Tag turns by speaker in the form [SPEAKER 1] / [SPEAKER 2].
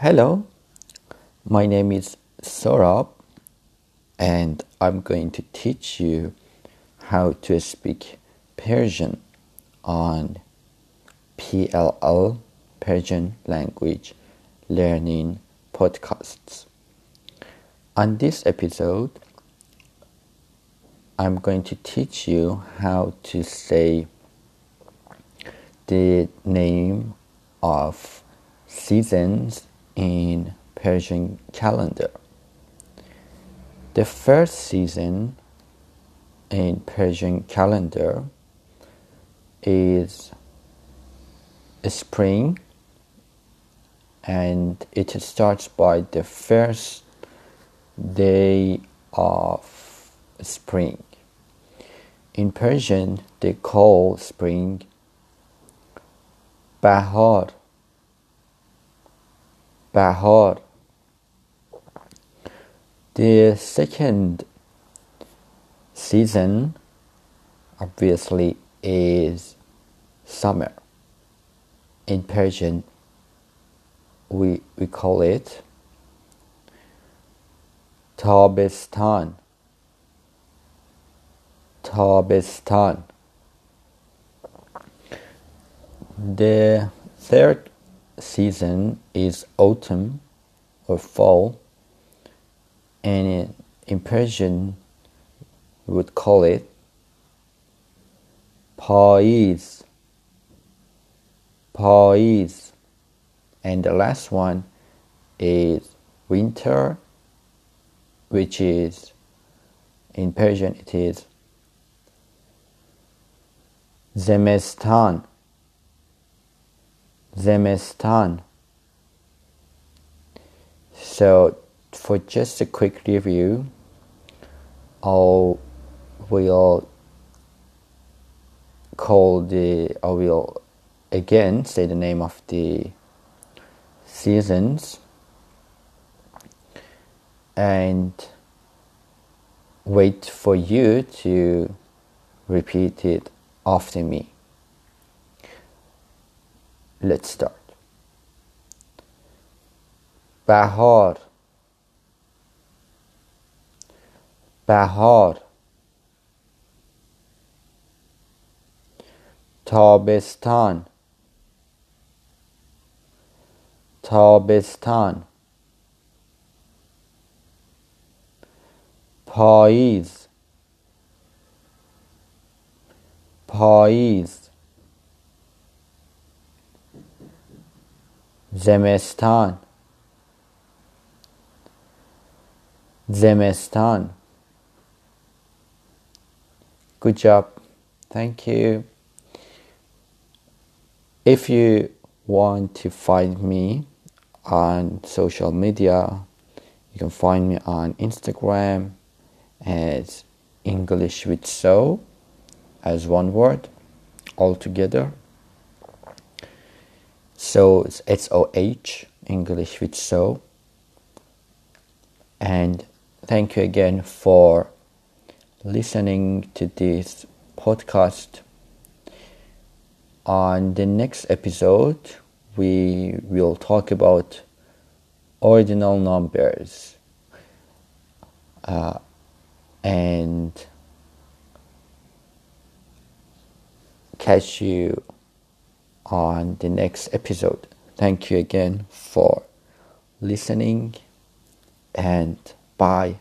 [SPEAKER 1] Hello, my name is Sohrab, and I'm going to teach you how to speak Persian on PLL Persian language learning podcasts. On this episode, I'm going to teach you how to say the name of seasons in Persian calendar. The first season in Persian calendar is spring and it starts by the first day of spring. In Persian, they call spring Bahar. Bahar. The second season obviously is summer. In Persian, we, we call it Tabistan. Tabistan. The third season is autumn or fall, and in Persian we would call it Paiz. Paiz. And the last one is winter, which is in Persian it is Zemestan. Zemestan. So for just a quick review, I'll will call the I will again say the name of the seasons and wait for you to repeat it after me. Let's start. Bahar. Bahar. تابستان تابستان پاییز پاییز زمستان زمستان Good job. Thank you. If you want to find me on social media, you can find me on Instagram as English with So as one word all together. So it's S O H English with So. And thank you again for listening to this podcast. On the next episode, we will talk about ordinal numbers uh, and catch you on the next episode. Thank you again for listening and bye.